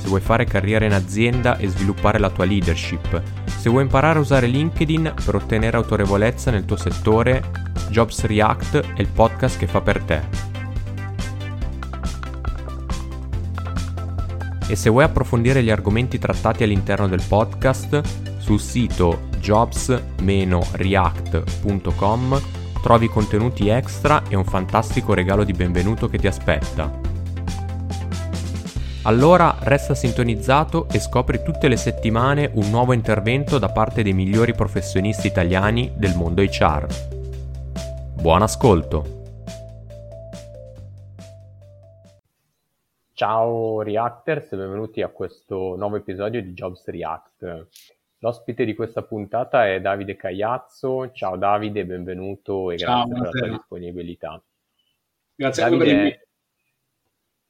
se vuoi fare carriera in azienda e sviluppare la tua leadership, se vuoi imparare a usare LinkedIn per ottenere autorevolezza nel tuo settore, Jobs React è il podcast che fa per te. E se vuoi approfondire gli argomenti trattati all'interno del podcast, sul sito jobs-react.com trovi contenuti extra e un fantastico regalo di benvenuto che ti aspetta. Allora resta sintonizzato e scopri tutte le settimane un nuovo intervento da parte dei migliori professionisti italiani del mondo HR. Buon ascolto! Ciao Reactors e benvenuti a questo nuovo episodio di Jobs React. L'ospite di questa puntata è Davide Cagliazzo. Ciao Davide, benvenuto e Ciao, grazie per la tua buonasera. disponibilità. Grazie a voi per l'invito.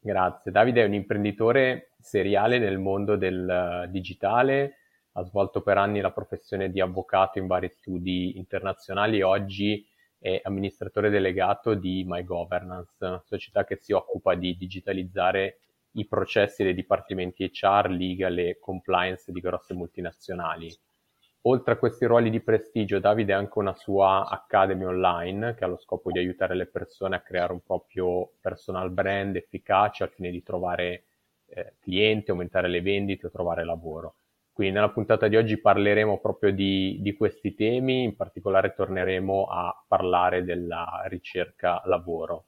Grazie. Davide è un imprenditore seriale nel mondo del eh, digitale, ha svolto per anni la professione di avvocato in vari studi internazionali e oggi è amministratore delegato di My Governance, società che si occupa di digitalizzare i processi dei dipartimenti HR, legal e compliance di grosse multinazionali. Oltre a questi ruoli di prestigio, Davide ha anche una sua Academy online che ha lo scopo di aiutare le persone a creare un proprio personal brand efficace al fine di trovare eh, clienti, aumentare le vendite o trovare lavoro. Quindi nella puntata di oggi parleremo proprio di, di questi temi, in particolare torneremo a parlare della ricerca lavoro.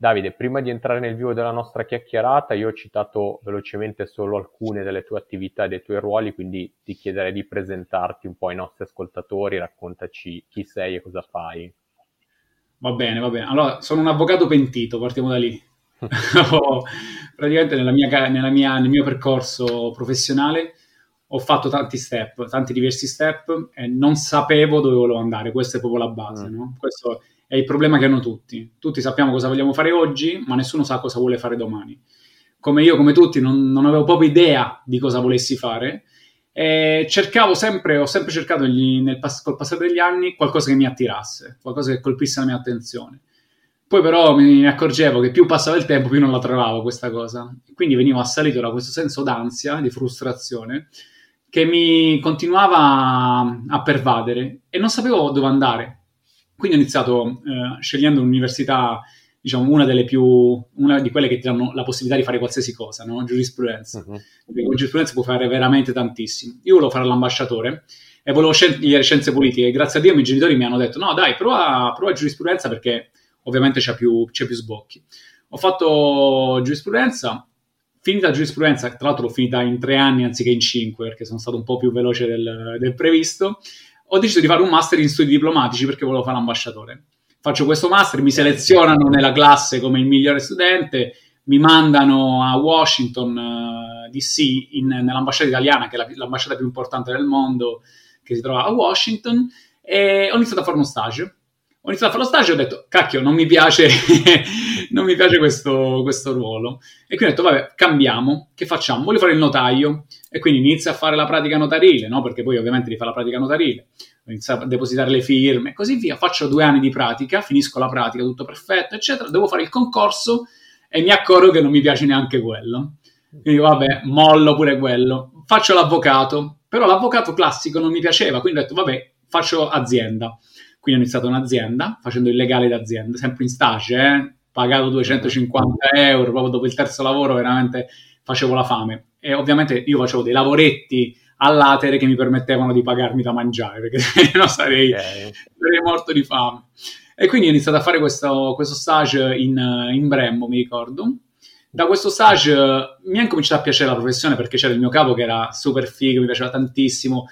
Davide, prima di entrare nel vivo della nostra chiacchierata, io ho citato velocemente solo alcune delle tue attività e dei tuoi ruoli, quindi ti chiederei di presentarti un po' ai nostri ascoltatori, raccontaci chi sei e cosa fai. Va bene, va bene. Allora, sono un avvocato pentito, partiamo da lì. Praticamente nella mia nella mia- nel mio percorso professionale ho fatto tanti step, tanti diversi step e non sapevo dove volevo andare. Questa è proprio la base, Mm. no? Questo è il problema che hanno tutti. Tutti sappiamo cosa vogliamo fare oggi, ma nessuno sa cosa vuole fare domani. Come io, come tutti, non, non avevo proprio idea di cosa volessi fare. E cercavo sempre, ho sempre cercato negli- nel col passare degli anni qualcosa che mi attirasse, qualcosa che colpisse la mia attenzione. Poi però mi accorgevo che più passava il tempo, più non la trovavo questa cosa. Quindi venivo assalito da questo senso d'ansia, di frustrazione, che mi continuava a pervadere e non sapevo dove andare. Quindi ho iniziato eh, scegliendo un'università, diciamo, una delle più, una di quelle che ti danno la possibilità di fare qualsiasi cosa, no? Giurisprudenza. Mhm. Perché con giurisprudenza può fare veramente tantissimo. Io volevo fare l'ambasciatore e volevo scegliere scienze politiche. E grazie a Dio i miei genitori mi hanno detto: no, dai, prova, prova giurisprudenza perché ovviamente c'è più, c'è più sbocchi. Ho fatto giurisprudenza, finita giurisprudenza, tra l'altro l'ho finita in tre anni anziché in cinque perché sono stato un po' più veloce del, del previsto. Ho deciso di fare un master in studi diplomatici perché volevo fare l'ambasciatore. Faccio questo master, mi selezionano nella classe come il migliore studente, mi mandano a Washington eh, DC in- nell'ambasciata italiana, che è la- l'ambasciata più importante del mondo, che si trova a Washington, e ho iniziato a fare uno stage. Ho iniziato a fare lo stage e ho detto, cacchio, non mi piace, non mi piace questo, questo ruolo. E quindi ho detto, vabbè, cambiamo, che facciamo? Voglio fare il notaio. E quindi inizio a fare la pratica notarile, no? Perché poi ovviamente devi fare la pratica notarile. Inizio a depositare le firme e così via. Faccio due anni di pratica, finisco la pratica, tutto perfetto, eccetera. Devo fare il concorso e mi accorgo che non mi piace neanche quello. Quindi vabbè, mollo pure quello. Faccio l'avvocato, però l'avvocato classico non mi piaceva, quindi ho detto vabbè, faccio azienda. Quindi ho iniziato un'azienda, facendo il legale d'azienda, sempre in stage, eh? pagato 250 euro, proprio dopo il terzo lavoro veramente facevo la fame. E ovviamente io facevo dei lavoretti all'atere che mi permettevano di pagarmi da mangiare, perché se no sarei, Ok. sarei morto di fame. E quindi ho iniziato a fare questo, questo stage in, in Brembo, mi ricordo. Da questo stage mi è incominciata a piacere la professione perché c'era il mio capo che era super figo, mi piaceva tantissimo,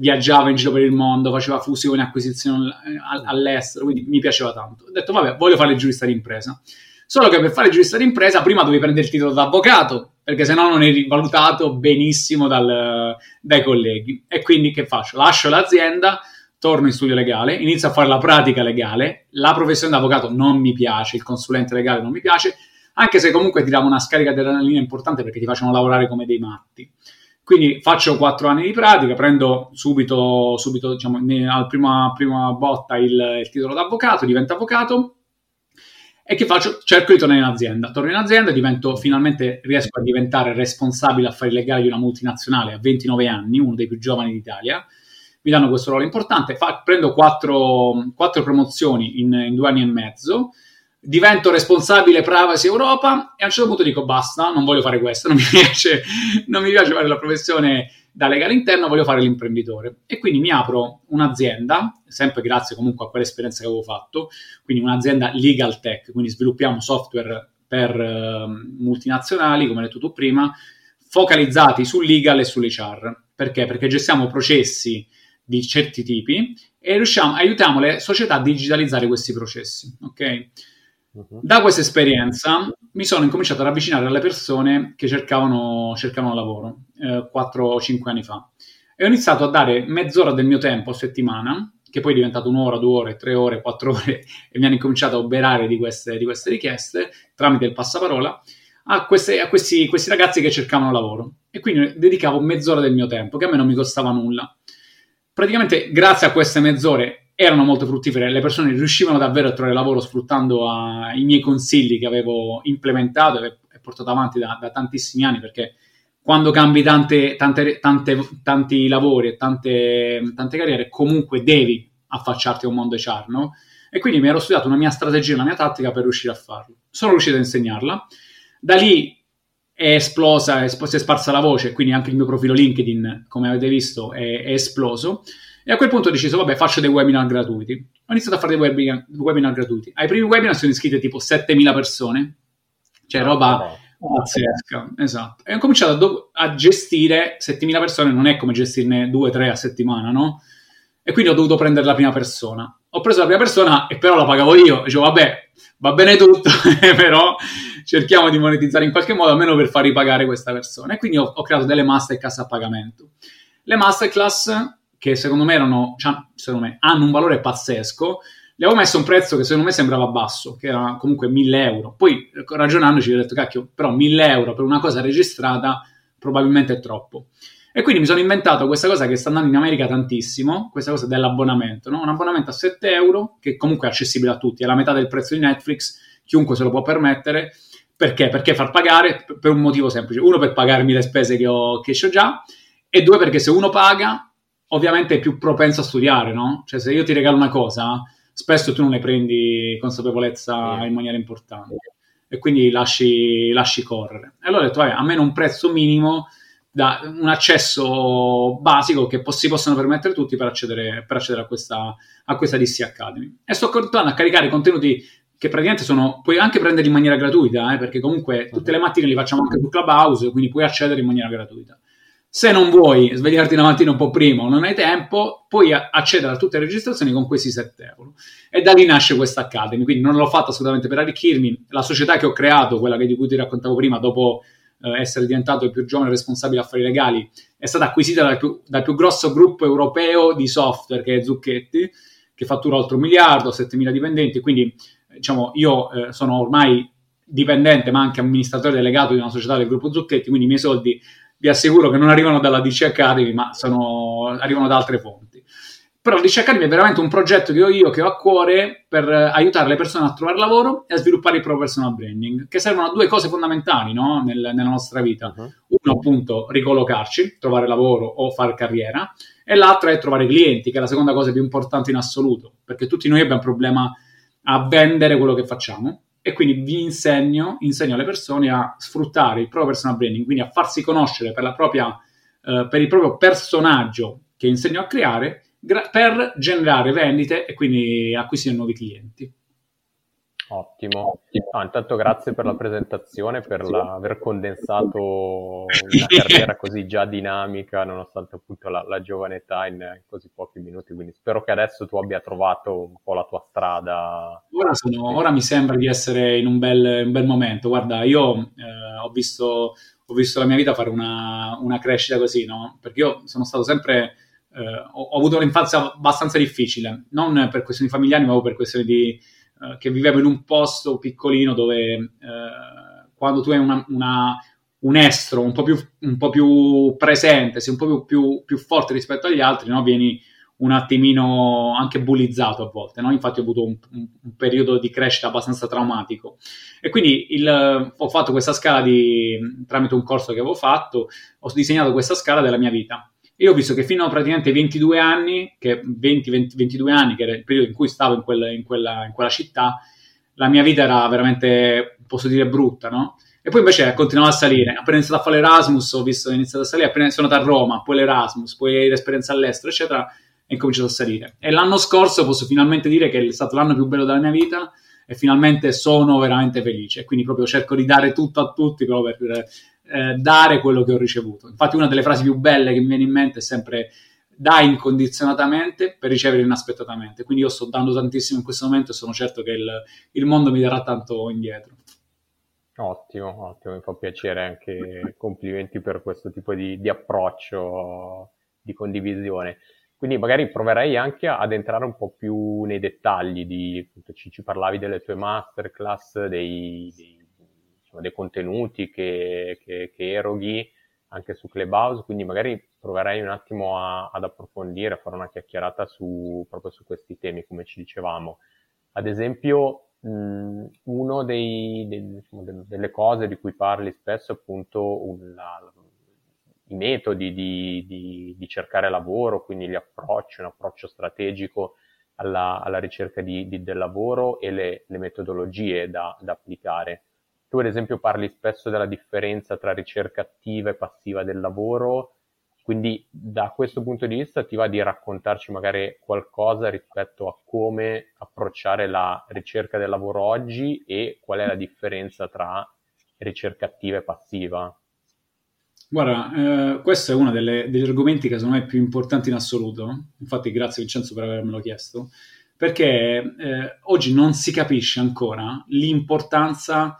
viaggiava in giro per il mondo, faceva fusioni, acquisizioni all- all'estero, quindi mi piaceva tanto. Ho detto, vabbè, voglio fare il giurista d'impresa. Solo che per fare il giurista d'impresa prima dovevi prendere il titolo d'avvocato, perché se no non eri valutato benissimo dal, dai colleghi. E quindi che faccio? Lascio l'azienda, torno in studio legale, inizio a fare la pratica legale, la professione d'avvocato non mi piace, il consulente legale non mi piace, anche se comunque ti dava una scarica di adrenalina importante perché ti facevano lavorare come dei matti. Quindi faccio quattro anni di pratica, prendo subito, subito diciamo, al prima, prima botta il, il titolo d'avvocato, divento avvocato, e che faccio? Cerco di tornare in azienda. Torno in azienda, divento, finalmente riesco a diventare responsabile affari legali di una multinazionale a 29 anni, uno dei più giovani d'Italia. Mi danno questo ruolo importante. Fa, prendo quattro, quattro promozioni in, in, due anni e mezzo. Divento responsabile Privacy Europa e a un certo punto dico basta, non voglio fare questo, non mi piace, non mi piace fare la professione da legale interno voglio fare l'imprenditore e quindi mi apro un'azienda, sempre grazie comunque a quell'esperienza che avevo fatto, quindi un'azienda legal tech, quindi sviluppiamo software per uh, multinazionali, come hai detto tu prima, focalizzati sul legal e sull'HR. Perché? Perché gestiamo processi di certi tipi e riusciamo, aiutiamo le società a digitalizzare questi processi, ok? Uh-huh. Da questa esperienza mi sono incominciato ad avvicinare alle persone che cercavano, cercavano lavoro eh, 4 o 5 anni fa e ho iniziato a dare mezz'ora del mio tempo a settimana, che poi è diventato un'ora, due ore, tre ore, quattro ore e mi hanno incominciato a oberare di queste, di queste richieste tramite il passaparola a, queste, a questi, questi ragazzi che cercavano lavoro e quindi dedicavo mezz'ora del mio tempo che a me non mi costava nulla. Praticamente grazie a queste mezz'ore erano molto fruttifere, le persone riuscivano davvero a trovare lavoro sfruttando uh, i miei consigli che avevo implementato e, e portato avanti da, da, tantissimi anni, perché quando cambi tante, tante, tante, tanti lavori e tante, carriere, comunque devi affacciarti a un mondo HR, no? E quindi mi ero studiato una mia strategia, una mia tattica per riuscire a farlo. Sono riuscito a insegnarla. Da lì è esplosa, è, si è sparsa la voce, quindi anche il mio profilo LinkedIn, come avete visto, è, è esploso. E a quel punto ho deciso, vabbè, faccio dei webinar gratuiti. Ho iniziato a fare dei webinar, webinar gratuiti. Ai primi webinar sono iscritte tipo 7.000 persone, cioè roba pazzesca, esatto. E ho cominciato a, do- a gestire 7.000 persone, non è come gestirne 2-3 a settimana, no? E quindi ho dovuto prendere la prima persona. Ho preso la prima persona e però la pagavo io. Dicevo, vabbè, va bene tutto, però cerchiamo di monetizzare in qualche modo, almeno per far ripagare questa persona. E quindi ho, ho creato delle masterclass a pagamento. Le masterclass che secondo me, erano, secondo me hanno un valore pazzesco, gli avevo messo un prezzo che secondo me sembrava basso, che era comunque 1000 euro. Poi ragionandoci ho detto, cacchio, però 1000 euro per una cosa registrata probabilmente è troppo. E quindi mi sono inventato questa cosa che sta andando in America tantissimo, questa cosa dell'abbonamento, no? un abbonamento a 7 euro, che comunque è accessibile a tutti, è la metà del prezzo di Netflix, chiunque se lo può permettere. Perché? Perché far pagare per un motivo semplice. Uno, per pagarmi le spese che ho, che ho già, e due, perché se uno paga ovviamente è più propenso a studiare, no? Cioè se io ti regalo una cosa, spesso tu non ne prendi consapevolezza in maniera importante e quindi lasci, lasci correre. E allora ho detto, vabbè, a meno un prezzo minimo, da, un accesso basico che si possono permettere tutti per accedere, per accedere a, questa, a questa DC Academy. E sto continuando a caricare contenuti che praticamente sono, puoi anche prendere in maniera gratuita, eh, perché comunque tutte le mattine li facciamo anche su Clubhouse, quindi puoi accedere in maniera gratuita. Se non vuoi svegliarti la mattina un po' prima o non hai tempo, puoi accedere a tutte le registrazioni con questi 7 euro. E da lì nasce questa Academy. Quindi non l'ho fatta assolutamente per arricchirmi. La società che ho creato, quella di cui ti raccontavo prima, dopo eh, essere diventato il più giovane responsabile affari legali, è stata acquisita dal più, dal più grosso gruppo europeo di software che è Zucchetti, che fattura oltre un miliardo, 7.000 dipendenti. Quindi, diciamo, io eh, sono ormai dipendente, ma anche amministratore delegato di una società del gruppo Zucchetti, quindi i miei soldi vi assicuro che non arrivano dalla DC Academy, ma sono, arrivano da altre fonti. Però la DC Academy è veramente un progetto che ho io, che ho a cuore, per aiutare le persone a trovare lavoro e a sviluppare il proprio personal branding, che servono a due cose fondamentali no? Nel, nella nostra vita. Uh-huh. Uno, appunto, ricollocarci, trovare lavoro o fare carriera, e l'altra è trovare clienti, che è la seconda cosa più importante in assoluto, perché tutti noi abbiamo un problema a vendere quello che facciamo e quindi vi insegno, insegno alle persone a sfruttare il proprio personal branding, quindi a farsi conoscere per, propria, eh, per il proprio personaggio che insegno a creare gra- per generare vendite e quindi acquisire nuovi clienti. Ottimo. Ah, intanto grazie per la presentazione, per la, aver condensato una carriera così già dinamica, nonostante appunto la, la giovane età in, in, così pochi minuti. Quindi spero che adesso tu abbia trovato un po' la tua strada. Ora, sono, ora mi sembra di essere in un bel, un bel momento. Guarda, io eh, ho, visto, ho, visto, la mia vita fare una, una crescita così, no? Perché io sono stato sempre... Eh, ho, ho avuto un'infanzia abbastanza difficile, non per questioni familiari, ma per questioni di eh, che vivevo in un posto piccolino dove eh, quando tu hai una, una, un estro un po, più, un po' più presente, sei un po' più, più, più forte rispetto agli altri, no? vieni un attimino anche bullizzato a volte, no? infatti ho avuto un, un, un, periodo di crescita abbastanza traumatico e quindi il, ho fatto questa scala di, tramite un corso che avevo fatto, ho disegnato questa scala della mia vita io ho visto che fino a praticamente 22 anni, che 20, 20, 22 anni, che era il periodo in cui stavo in, quel, in, quella, in, quella, città, la mia vita era veramente, posso dire, brutta, no? E poi invece continuava a salire. Appena iniziato a fare l'Erasmus, ho visto iniziato a salire, appena sono andato a Roma, poi l'Erasmus, poi l'esperienza all'estero, eccetera, è cominciato a salire. E l'anno scorso posso finalmente dire che è stato l'anno più bello della mia vita e finalmente sono veramente felice. Quindi proprio cerco di dare tutto a tutti proprio per eh, dare quello che ho ricevuto. Infatti una delle frasi più belle che mi viene in mente è sempre dai incondizionatamente per ricevere inaspettatamente. Quindi io sto dando tantissimo in questo momento e sono certo che il, il mondo mi darà tanto indietro. Ottimo, ottimo, mi fa piacere anche complimenti per questo tipo di, di approccio, di condivisione. Quindi magari proverei anche ad entrare un po' più nei dettagli di, appunto, ci, ci parlavi delle tue masterclass, dei, dei insomma, dei contenuti che, che, che, eroghi anche su Clubhouse, quindi magari proverei un attimo a, ad approfondire, a fare una chiacchierata su, proprio su questi temi, come ci dicevamo. Ad esempio, mh, uno dei, dei, diciamo, delle cose di cui parli spesso è appunto un, la, i metodi di, di, di, cercare lavoro, quindi gli approcci, un approccio strategico alla, alla ricerca di, del lavoro e le, le metodologie da, da applicare. Tu ad esempio parli spesso della differenza tra ricerca attiva e passiva del lavoro, quindi da questo punto di vista ti va di raccontarci magari qualcosa rispetto a come approcciare la ricerca del lavoro oggi e qual è la differenza tra ricerca attiva e passiva? Guarda, eh, questo è uno delle, degli argomenti che secondo me è più importanti in assoluto. Infatti, grazie Vincenzo per avermelo chiesto, perché eh, oggi non si capisce ancora l'importanza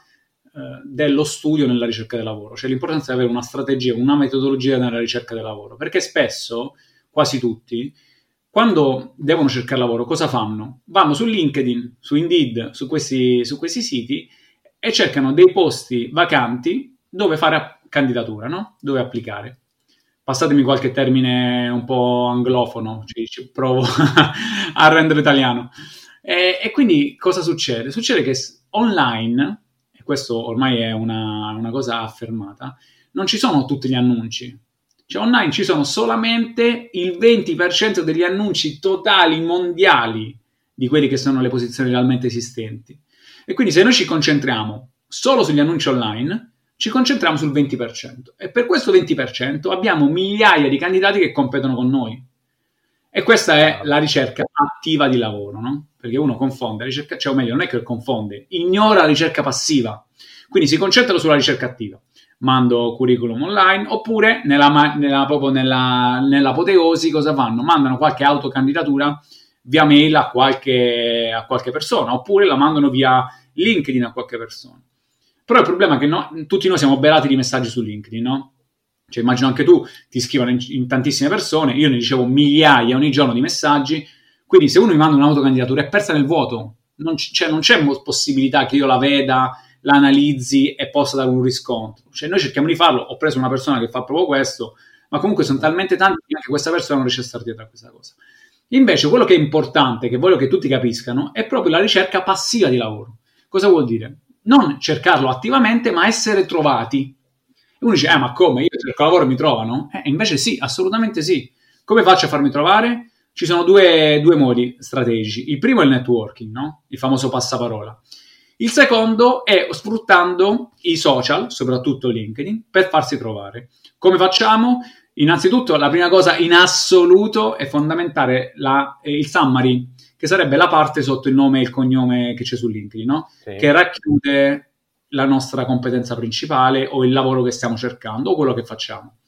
dello studio nella ricerca del lavoro, cioè l'importanza di avere una strategia, una metodologia nella ricerca del lavoro, perché spesso, quasi tutti, quando devono cercare lavoro, cosa fanno? Vanno su LinkedIn, su Indeed, su questi, su questi siti e cercano dei posti vacanti dove fare candidatura, no? dove applicare. Passatemi qualche termine un po' anglofono, ci, ci provo a rendere italiano. E, e, quindi cosa succede? Succede che online questo ormai è una, una cosa affermata, non ci sono tutti gli annunci. Cioè online ci sono solamente il 20% degli annunci totali mondiali di quelli che sono le posizioni realmente esistenti. E quindi se noi ci concentriamo solo sugli annunci online, ci concentriamo sul 20%. E per questo 20% abbiamo migliaia di candidati che competono con noi. E questa è la ricerca attiva di lavoro, no? Perché uno confonde, ricerca, cioè o meglio, non è che confonde, ignora la ricerca passiva. Quindi si concentra sulla ricerca attiva. Mando curriculum online, oppure nella, nella, proprio nella, nell'apoteosi cosa fanno? Mandano qualche autocandidatura via mail a qualche, a qualche persona, oppure la mandano via LinkedIn a qualche persona. Però il problema è che no, tutti noi siamo belati di messaggi su LinkedIn, no? Cioè, immagino anche tu ti scrivono in, in, tantissime persone, io ne ricevo migliaia ogni giorno di messaggi, quindi se uno mi manda un'autocandidatura è persa nel vuoto, non, c- cioè, non c'è possibilità che io la veda, la analizzi e possa dare un riscontro. Cioè, noi cerchiamo di farlo, ho preso una persona che fa proprio questo, ma comunque sono talmente tanti che anche questa persona non riesce a stare dietro a questa cosa. Invece quello che è importante, che voglio che tutti capiscano, è proprio la ricerca passiva di lavoro. Cosa vuol dire? Non cercarlo attivamente, ma essere trovati uno dice, eh, ma come? Io cerco lavoro e mi trovano? Eh, invece sì, assolutamente sì. Come faccio a farmi trovare? Ci sono due, due modi strategici. Il primo è il networking, no? Il famoso passaparola. Il secondo è sfruttando i social, soprattutto LinkedIn, per farsi trovare. Come facciamo? Innanzitutto, la prima cosa in assoluto è fondamentale la, il summary che sarebbe la parte sotto il nome e il cognome che c'è su LinkedIn, no? Sì. Che racchiude la nostra competenza principale o il lavoro che stiamo cercando o quello che facciamo.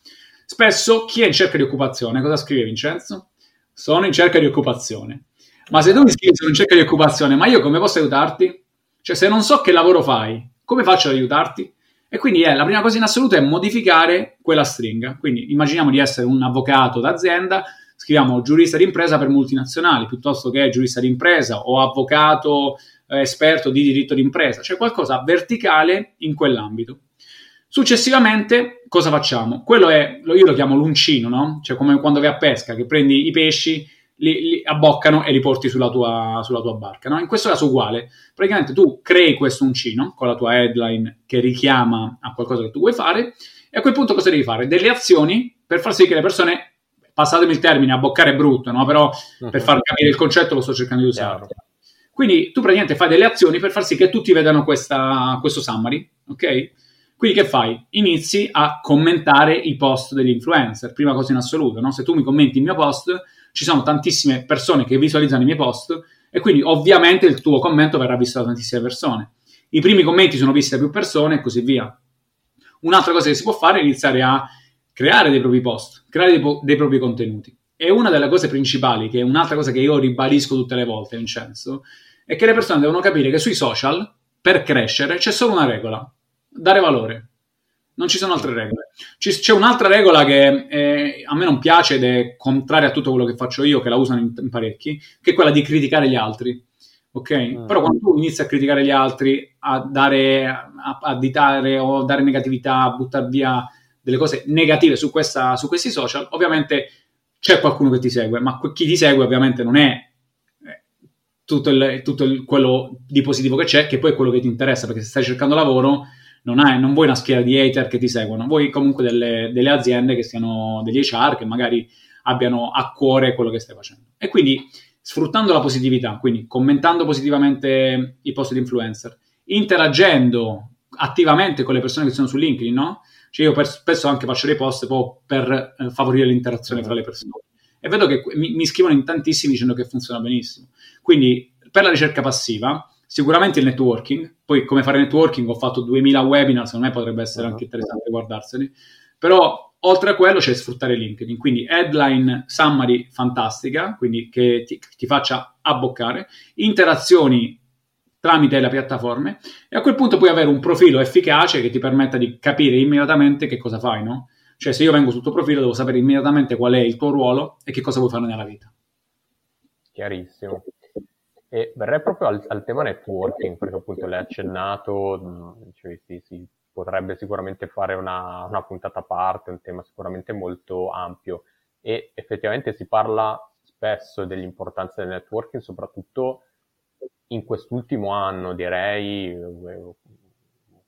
Spesso chi è in cerca di occupazione, cosa scrive Vincenzo? Sono in cerca di occupazione. Ma se tu mi scrivi sono in cerca di occupazione, ma io come posso aiutarti? Cioè, se non so che lavoro fai, come faccio ad aiutarti? E quindi eh, la prima cosa in assoluto è modificare quella stringa. Quindi immaginiamo di essere un avvocato d'azienda, scriviamo giurista d'impresa per multinazionali piuttosto che giurista d'impresa o avvocato eh, esperto di diritto d'impresa, cioè qualcosa verticale in quell'ambito. Successivamente cosa facciamo? Quello è, io lo chiamo l'uncino, no? Cioè come quando vai a pesca, che prendi i pesci, li, li abboccano e li porti sulla tua, sulla tua barca, no? In questo caso uguale. Praticamente tu crei questo uncino con la tua headline che richiama a qualcosa che tu vuoi fare e a quel punto cosa devi fare? Delle azioni per far sì che le persone passatemi il termine, abboccare è brutto, no? però uh-huh. per far capire il concetto lo sto cercando di usare. Quindi tu praticamente fai delle azioni per far sì che tutti vedano questa, questo summary, ok? Quindi che fai? Inizi a commentare i post degli influencer, prima cosa in assoluto, no? Se tu mi commenti il mio post, ci sono tantissime persone che visualizzano i miei post e quindi ovviamente il tuo commento verrà visto da tantissime persone. I primi commenti sono visti da più persone e così via. Un'altra cosa che si può fare è iniziare a creare dei propri post, creare dei, dei propri contenuti. E una delle cose principali, che è un'altra cosa che io ribadisco tutte le volte, Vincenzo, è che le persone devono capire che sui social, per crescere, c'è solo una regola, dare valore. Non ci sono altre regole. C- c'è un'altra regola che eh, a me non piace ed è contraria a tutto quello che faccio io, che la usano in, in parecchi, che è quella di criticare gli altri. Ok? Mm. Però quando tu inizi a criticare gli altri, a dare, a, a ditare o a dare negatività, a buttare via delle cose negative su, questa, su questi social, ovviamente c'è qualcuno che ti segue, ma chi ti segue ovviamente non è eh, tutto, il, tutto il, quello di positivo che c'è, che poi è quello che ti interessa, perché se stai cercando lavoro non, hai, non vuoi una schiera di hater che ti seguono, vuoi comunque delle, delle, aziende che siano degli HR, che magari abbiano a cuore quello che stai facendo. E quindi sfruttando la positività, quindi commentando positivamente i post di influencer, interagendo attivamente con le persone che sono su LinkedIn, no? Cioè io spesso anche faccio dei post per eh, favorire l'interazione tra le persone. E vedo che mi, mi scrivono in tantissimi dicendo che funziona benissimo. Quindi per la ricerca passiva, sicuramente il networking, poi come fare networking ho fatto 2000 webinar, secondo me potrebbe essere anche interessante guardarseli, però oltre a quello c'è sfruttare LinkedIn, quindi headline summary fantastica, quindi che ti, ti faccia abboccare, interazioni tramite le piattaforme e a quel punto puoi avere un profilo efficace che ti permetta di capire immediatamente che cosa fai, no? Cioè se io vengo sul tuo profilo devo sapere immediatamente qual è il tuo ruolo e che cosa vuoi fare nella vita. Chiarissimo. E verrei proprio al, al tema networking, perché appunto l'hai accennato, cioè, sì, sì, potrebbe sicuramente fare una, una puntata a parte, un tema sicuramente molto ampio e effettivamente si parla spesso dell'importanza del networking, soprattutto in quest'ultimo anno direi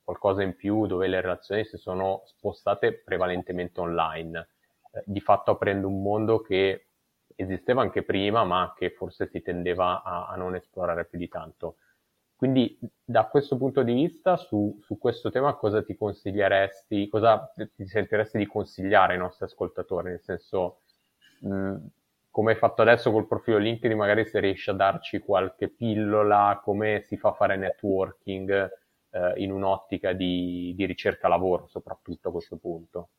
qualcosa in più dove le relazioni si sono spostate prevalentemente online, eh, di fatto aprendo un mondo che esisteva anche prima ma che forse si tendeva a, a non esplorare più di tanto. Quindi da questo punto di vista su, su, questo tema cosa ti consiglieresti, cosa ti sentiresti di consigliare ai nostri ascoltatori? Nel senso, mh, come hai fatto adesso col profilo LinkedIn, magari se riesci a darci qualche pillola, come si fa a fare networking eh, in un'ottica di, di ricerca lavoro, soprattutto a questo punto.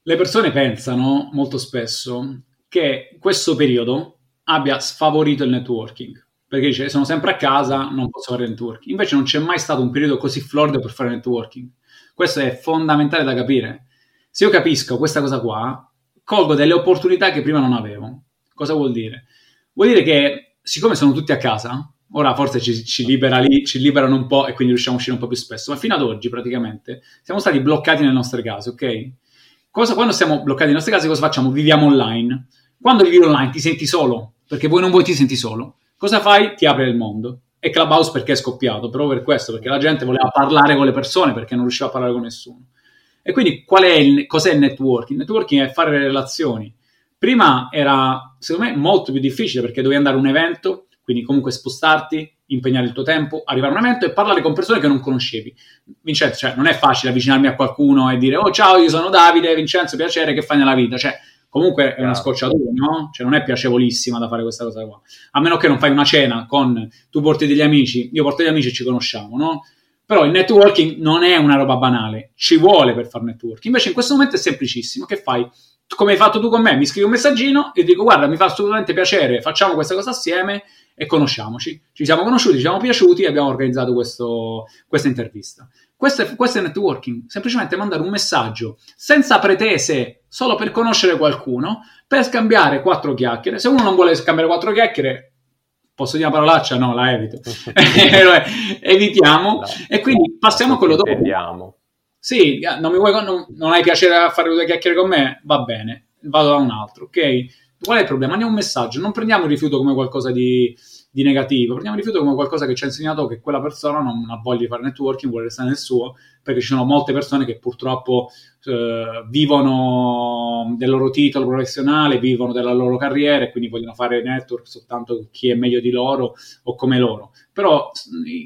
Le persone pensano molto spesso che questo periodo abbia sfavorito il networking, perché dice sono sempre a casa, non posso fare networking. Invece non c'è mai stato un periodo così florido per fare networking. Questo è fondamentale da capire. Se io capisco questa cosa qua, colgo delle opportunità che prima non avevo. Cosa vuol dire? Vuol dire che siccome sono tutti a casa, ora forse ci, ci, libera ci liberano un po' e quindi riusciamo a uscire un po' più spesso, ma fino ad oggi praticamente siamo stati bloccati nelle nostre case, ok? Cosa, quando siamo bloccati nelle nostre case cosa facciamo? Viviamo online. Quando vivi online ti senti solo, perché vuoi non vuoi ti senti solo. Cosa fai? Ti apre il mondo. E Clubhouse perché è scoppiato? Proprio per questo, perché la gente voleva parlare con le persone perché non riusciva a parlare con nessuno. E quindi qual è il, cos'è il networking? Il networking è fare le relazioni. Prima era, secondo me, molto più difficile perché dovevi andare a un evento, quindi comunque spostarti, impegnare il tuo tempo, arrivare a un evento e parlare con persone che non conoscevi. Vincenzo, cioè, non è facile avvicinarmi a qualcuno e dire, oh ciao, io sono Davide, Vincenzo, piacere, che fai nella vita? Cioè, comunque è una scocciatura, no? Cioè non è piacevolissima da fare questa cosa qua. A meno che non fai una cena con tu porti degli amici, io porto degli amici e ci conosciamo, no? Però il networking non è una roba banale, ci vuole per fare networking. Invece in questo momento è semplicissimo. Che fai? Come hai fatto tu con me? Mi scrivi un messaggino e dico guarda, mi fa assolutamente piacere, facciamo questa cosa assieme e conosciamoci. Ci siamo conosciuti, ci siamo piaciuti e abbiamo organizzato questo, questa intervista. Questo è, questo è networking, semplicemente mandare un messaggio senza pretese, solo per conoscere qualcuno, per scambiare quattro chiacchiere. Se uno non vuole scambiare quattro chiacchiere, posso dire una parolaccia? No, la evito. Evitiamo. No, e quindi passiamo a quello dopo. Vediamo. Sì, non, vuoi, non, non hai piacere a fare due chiacchiere con me? Va bene, vado da un altro, ok? Qual è il problema? Mandiamo un messaggio, non prendiamo il rifiuto come qualcosa di, di negativo, prendiamo il rifiuto come qualcosa che ci ha insegnato che quella persona non ha voglia di fare networking, vuole restare nel suo, perché ci sono molte persone che purtroppo eh, vivono del loro titolo professionale, vivono della loro carriera e quindi vogliono fare network soltanto chi è meglio di loro o come loro. Però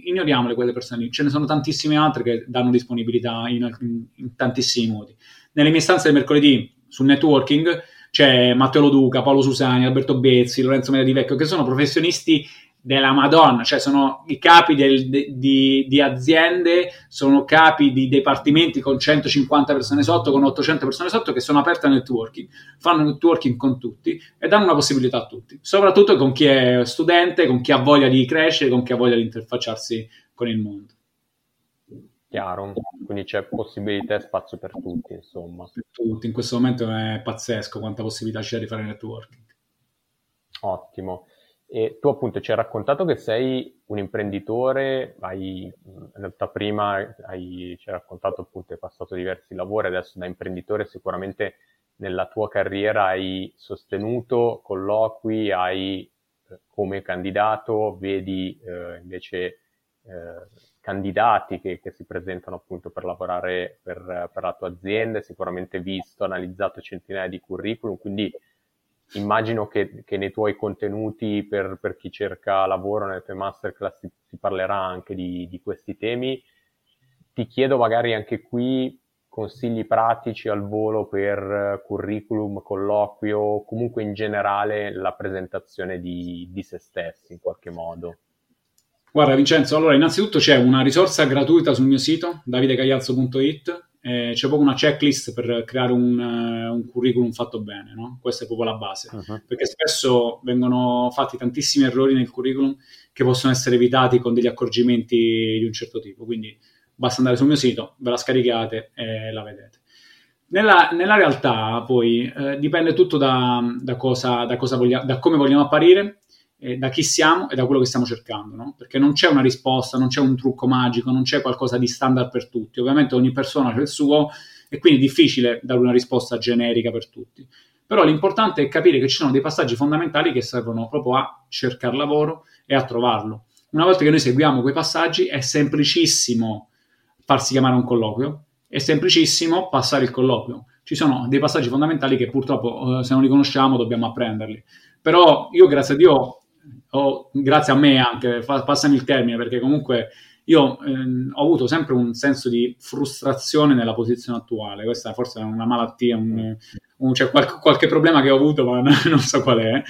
ignoriamole quelle persone, ce ne sono tantissime altre che danno disponibilità in, in, in tantissimi modi. Nelle mie stanze del mercoledì sul networking c'è Matteo Loduca, Paolo Susani, Alberto Bezzi, Lorenzo Media di Vecchio, che sono professionisti della Madonna, cioè sono i capi del, de, di, di, aziende, sono capi di dipartimenti con 150 persone sotto, con 800 persone sotto, che sono aperte al networking, fanno networking con tutti e danno una possibilità a tutti, soprattutto con chi è studente, con chi ha voglia di crescere, con chi ha voglia di interfacciarsi con il mondo chiaro, quindi c'è possibilità e spazio per tutti, insomma. Per tutti, in questo momento è pazzesco quanta possibilità c'è di fare networking. Ottimo. E tu appunto ci hai raccontato che sei un imprenditore, hai, in realtà prima hai, ci hai raccontato appunto hai passato diversi lavori, adesso da imprenditore sicuramente nella tua carriera hai sostenuto colloqui, hai eh, come candidato, vedi eh, invece eh, candidati che, che, si presentano appunto per lavorare per, per, la tua azienda, sicuramente visto, analizzato centinaia di curriculum, quindi immagino che, che nei tuoi contenuti per, per, chi cerca lavoro, nelle tue masterclass si, si parlerà anche di, di, questi temi. Ti chiedo magari anche qui consigli pratici al volo per curriculum, colloquio, comunque in generale la presentazione di, di se stessi in qualche modo. Guarda Vincenzo, allora innanzitutto c'è una risorsa gratuita sul mio sito, davidecagliazzo.it, eh, c'è proprio una checklist per creare un, uh, un curriculum fatto bene, no? Questa è proprio la base, uh-huh. perché spesso vengono fatti tantissimi errori nel curriculum che possono essere evitati con degli accorgimenti di un certo tipo, quindi basta andare sul mio sito, ve la scaricate e la vedete. Nella, nella realtà poi eh, dipende tutto da, da, cosa, da, cosa voglia, da come vogliamo apparire eh, da chi siamo e da quello che stiamo cercando, no? perché non c'è una risposta, non c'è un trucco magico, non c'è qualcosa di standard per tutti, ovviamente ogni persona ha il suo e quindi è difficile dare una risposta generica per tutti. Però l'importante è capire che ci sono dei passaggi fondamentali che servono proprio a cercare lavoro e a trovarlo. Una volta che noi seguiamo quei passaggi è semplicissimo farsi chiamare un colloquio, è semplicissimo passare il colloquio. Ci sono dei passaggi fondamentali che purtroppo eh, se non li conosciamo dobbiamo apprenderli. Però io grazie a Dio o grazie a me anche, fa, passami il termine, perché comunque io ehm, ho avuto sempre un senso di frustrazione nella posizione attuale, questa forse è una malattia, un, un, cioè qualche, qualche, problema che ho avuto, ma non so qual è,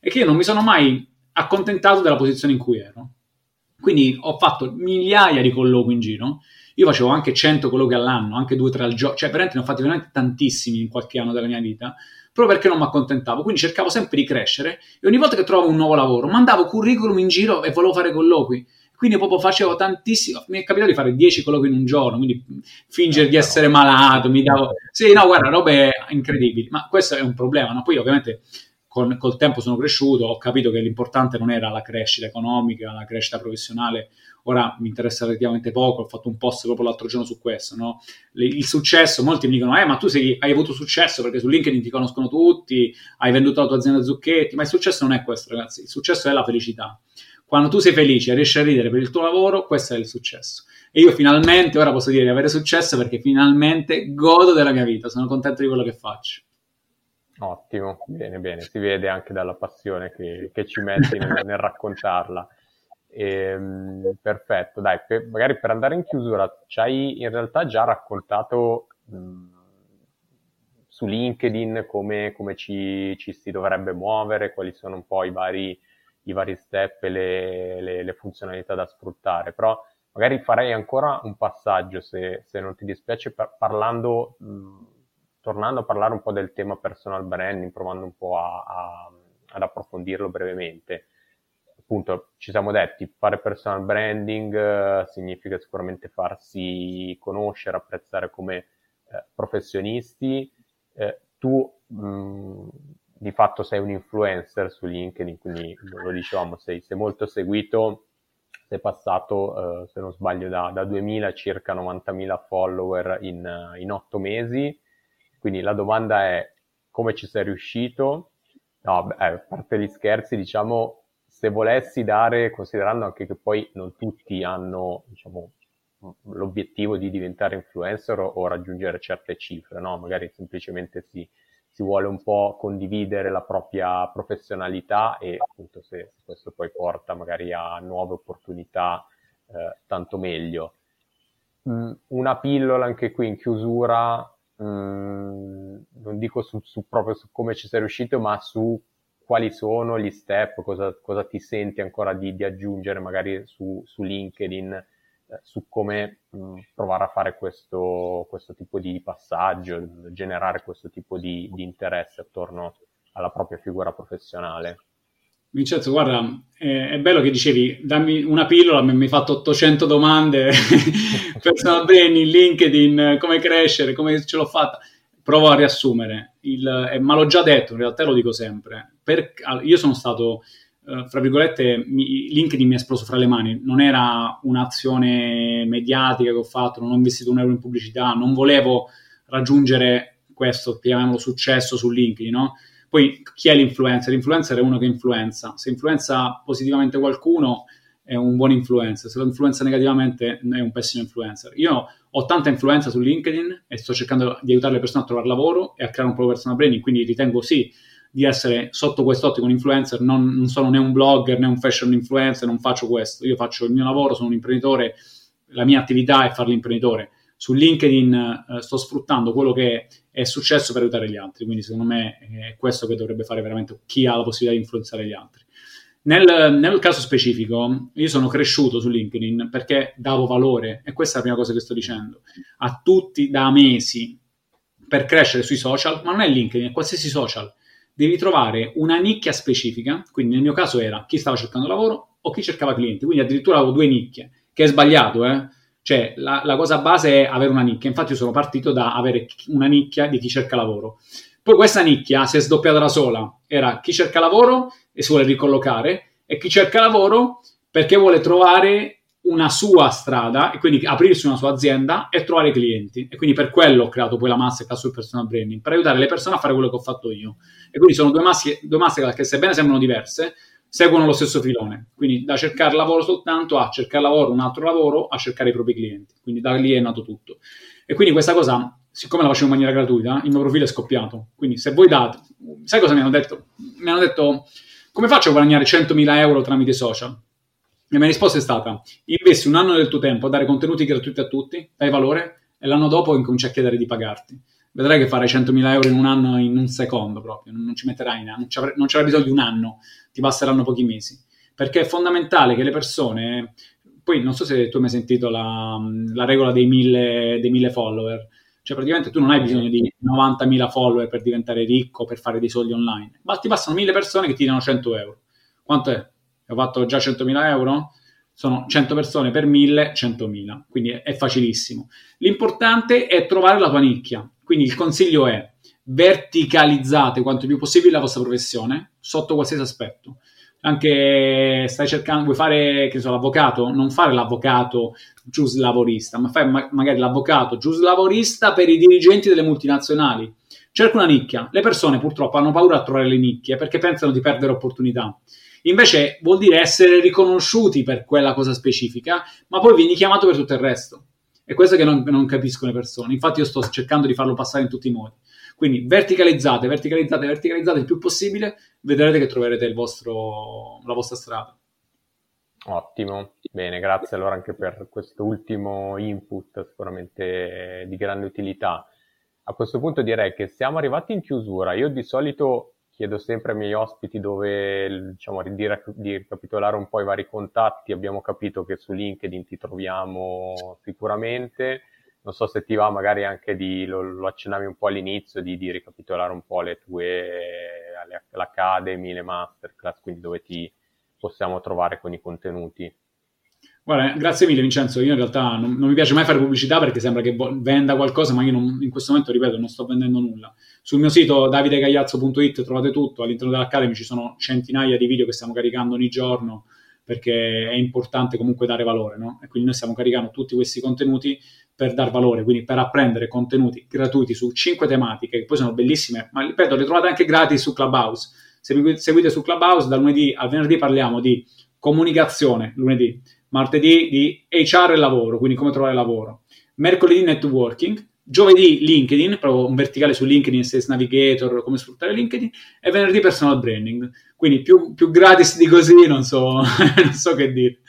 è che io non mi sono mai accontentato della posizione in cui ero. Quindi ho fatto migliaia di colloqui in giro, io facevo anche 100 colloqui all'anno, anche 2-3 al giorno, cioè veramente ne ho fatti veramente tantissimi in qualche anno della mia vita, proprio perché non mi accontentavo. Quindi cercavo sempre di crescere e ogni volta che trovavo un nuovo lavoro mandavo curriculum in giro e volevo fare colloqui. Quindi proprio facevo tantissimo, mi è capitato di fare 10 colloqui in un giorno, quindi fingere di essere malato, mi davo... Sì, no, guarda, robe incredibili, ma questo è un problema, no? Poi ovviamente con, col tempo sono cresciuto, ho capito che l'importante non era la crescita economica, la crescita professionale, ora mi interessa relativamente poco, ho fatto un post proprio l'altro giorno su questo, no? il successo, molti mi dicono, eh ma tu sei, hai avuto successo perché su LinkedIn ti conoscono tutti, hai venduto la tua azienda Zucchetti, ma il successo non è questo ragazzi, il successo è la felicità. Quando tu sei felice e riesci a ridere per il tuo lavoro, questo è il successo. E io finalmente, ora posso dire di avere successo perché finalmente godo della mia vita, sono contento di quello che faccio. Ottimo, bene, bene, si vede anche dalla passione che, che ci metti nel, nel raccontarla. Ehm, perfetto, dai, per, magari per andare in chiusura, ci hai in realtà già raccontato mh, su LinkedIn come, come ci, ci, si dovrebbe muovere, quali sono un po' i vari, i vari step e le, le, le, funzionalità da sfruttare, però magari farei ancora un passaggio, se, se non ti dispiace, par- parlando, mh, tornando a parlare un po' del tema personal branding, provando un po' a, a, ad approfondirlo brevemente appunto ci siamo detti, fare personal branding eh, significa sicuramente farsi conoscere, apprezzare come eh, professionisti. Eh, tu mh, di fatto sei un influencer su LinkedIn, quindi lo dicevamo, sei, sei molto seguito, sei passato, eh, se non sbaglio, da, da 2.000 a circa 90.000 follower in, in 8 mesi. Quindi la domanda è come ci sei riuscito? No, beh, a parte gli scherzi, diciamo, se volessi dare, considerando anche che poi non tutti hanno, diciamo, l'obiettivo di diventare influencer o, o raggiungere certe cifre, no? Magari semplicemente si, si, vuole un po' condividere la propria professionalità e appunto se, se questo poi porta magari a nuove opportunità, eh, tanto meglio. Mm, una pillola anche qui in chiusura, mm, non dico su, su, proprio su come ci sei riuscito, ma su quali sono gli step, cosa, cosa ti senti ancora di, di aggiungere magari su, su LinkedIn, eh, su come mh, provare a fare questo, questo, tipo di passaggio, generare questo tipo di, di interesse attorno alla propria figura professionale. Vincenzo, guarda, è, è, bello che dicevi, dammi una pillola, mi hai fatto 800 domande, personal branding, LinkedIn, come crescere, come ce l'ho fatta. Provo a riassumere, il, eh, ma l'ho già detto, in realtà lo dico sempre, per, io sono stato, eh, fra virgolette, mi, LinkedIn mi è esploso fra le mani, non era un'azione mediatica che ho fatto, non ho investito un euro in pubblicità, non volevo raggiungere questo, chiamiamolo successo su LinkedIn, no? Poi chi è l'influencer? L'influencer è uno che influenza, se influenza positivamente qualcuno è un buon influencer, se lo influenza negativamente è un pessimo influencer. Io ho tanta influenza su LinkedIn e sto cercando di aiutare le persone a trovare lavoro e a creare un proprio personal branding, quindi ritengo sì di essere sotto quest'ottico un influencer, non, non, sono né un blogger né un fashion influencer, non faccio questo, io faccio il mio lavoro, sono un imprenditore, la mia attività è fare l'imprenditore. Su LinkedIn eh, sto sfruttando quello che è successo per aiutare gli altri, quindi secondo me è questo che dovrebbe fare veramente chi ha la possibilità di influenzare gli altri. Nel, nel, caso specifico, io sono cresciuto su LinkedIn perché davo valore, e questa è la prima cosa che sto dicendo, a tutti da mesi per crescere sui social, ma non è LinkedIn, è qualsiasi social. Devi trovare una nicchia specifica, quindi nel mio caso era chi stava cercando lavoro o chi cercava clienti, quindi addirittura avevo due nicchie, che è sbagliato, eh? Cioè, la, la cosa base è avere una nicchia, infatti io sono partito da avere una nicchia di chi cerca lavoro. Poi questa nicchia si è sdoppiata da sola, era chi cerca lavoro e si vuole ricollocare e chi cerca lavoro perché vuole trovare una sua strada e quindi aprirsi una sua azienda e trovare clienti. E quindi per quello ho creato poi la masterclass sul personal branding, per aiutare le persone a fare quello che ho fatto io. E quindi sono due, due masterclass che sebbene sembrano diverse, seguono lo stesso filone. Quindi da cercare lavoro soltanto a cercare lavoro, un altro lavoro, a cercare i propri clienti. Quindi da lì è nato tutto. E quindi questa cosa, siccome la facevo in maniera gratuita, il mio profilo è scoppiato. Quindi se voi date, sai cosa mi hanno detto? Mi hanno detto come faccio a guadagnare 100.000 euro tramite social? La mia risposta è stata, investi un anno del tuo tempo a dare contenuti gratuiti a tutti, dai valore, e l'anno dopo incominci a chiedere di pagarti. Vedrai che fare 100.000 euro in un anno in un secondo proprio, non ci metterai in non, non c'era bisogno di un anno, ti basteranno pochi mesi. Perché è fondamentale che le persone, poi non so se tu hai mai sentito la, la regola dei mille, dei mille follower, cioè praticamente tu non hai bisogno di 90.000 follower per diventare ricco, per fare dei soldi online, ma ti passano 1000 persone che ti danno 100 euro. Quanto è? Ho fatto già 100.000 euro? Sono 100 persone per 1000, 100.000, quindi è facilissimo. L'importante è trovare la tua nicchia, quindi il consiglio è verticalizzate quanto più possibile la vostra professione sotto qualsiasi aspetto anche stai cercando, vuoi fare, che so, l'avvocato, non fare l'avvocato giuslavorista, ma fai ma- magari l'avvocato giuslavorista per i dirigenti delle multinazionali. Cerca una nicchia. Le persone purtroppo hanno paura a trovare le nicchie perché pensano di perdere opportunità. Invece vuol dire essere riconosciuti per quella cosa specifica, ma poi vieni chiamato per tutto il resto. È questo che non, non capiscono le persone. Infatti io sto cercando di farlo passare in tutti i modi. Quindi verticalizzate, verticalizzate, verticalizzate il più possibile, vedrete che troverete vostro, la vostra strada. Ottimo, bene, grazie allora anche per questo ultimo input, sicuramente di grande utilità. a questo punto direi che siamo arrivati in chiusura. Io di solito chiedo sempre ai miei ospiti dove, diciamo, di, di ricapitolare un po' i vari contatti. Abbiamo capito che su LinkedIn ti troviamo sicuramente. Non so se ti va magari anche di, lo, lo accennavi un po' all'inizio, di, di ricapitolare un po' le tue, l'Academy, le masterclass, quindi dove ti possiamo trovare con i contenuti. Guarda, grazie mille Vincenzo, io in realtà non, non, mi piace mai fare pubblicità perché sembra che venda qualcosa, ma io non, in questo momento, ripeto, non sto vendendo nulla. Sul mio sito davidegagliazzo.it trovate tutto, all'interno dell'Academy ci sono centinaia di video che stiamo caricando ogni giorno perché è importante comunque dare valore, no? E quindi noi stiamo caricando tutti questi contenuti per dar valore, quindi per apprendere contenuti gratuiti su cinque tematiche che poi sono bellissime, ma ripeto, le trovate anche gratis su Clubhouse. Se mi seguite su Clubhouse, dal lunedì al venerdì parliamo di comunicazione, lunedì, martedì di HR e lavoro, quindi come trovare lavoro, mercoledì networking, giovedì LinkedIn, proprio un verticale su LinkedIn, Sales Navigator, come sfruttare LinkedIn, e venerdì personal branding. Quindi più, più gratis di così non so, non so che dire.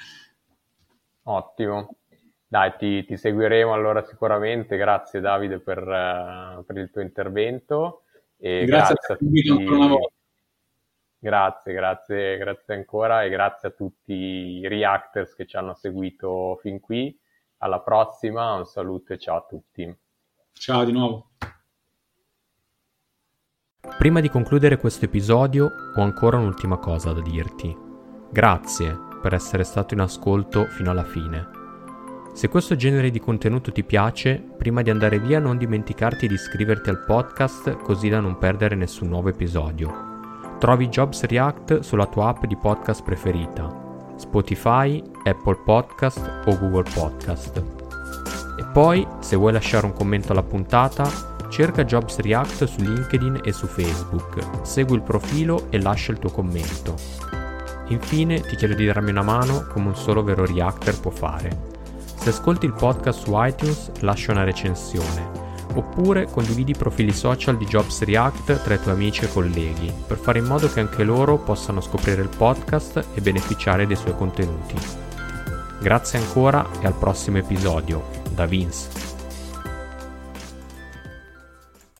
Ottimo. Dai, ti, ti, seguiremo allora sicuramente. Grazie Davide per, uh, per il tuo intervento. E grazie, grazie a tutti. ancora una volta. Grazie, grazie, grazie ancora e grazie a tutti i reactors che ci hanno seguito fin qui. Alla prossima, un saluto e ciao a tutti. Ciao di nuovo. Prima di concludere questo episodio ho ancora un'ultima cosa da dirti. Grazie per essere stato in ascolto fino alla fine. Se questo genere di contenuto ti piace, prima di andare via non dimenticarti di iscriverti al podcast così da non perdere nessun nuovo episodio. Trovi Jobs React sulla tua app di podcast preferita, Spotify, Apple Podcast o Google Podcast. E poi, se vuoi lasciare un commento alla puntata, cerca Jobs React su LinkedIn e su Facebook, segui il profilo e lascia il tuo commento. Infine ti chiedo di darmi una mano come un solo vero Reactor può fare. Se ascolti il podcast su iTunes, lascia una recensione oppure condividi i profili social di Jobs React tra i tuoi amici e colleghi, per fare in modo che anche loro possano scoprire il podcast e beneficiare dei suoi contenuti. Grazie ancora e al prossimo episodio. Da Vince.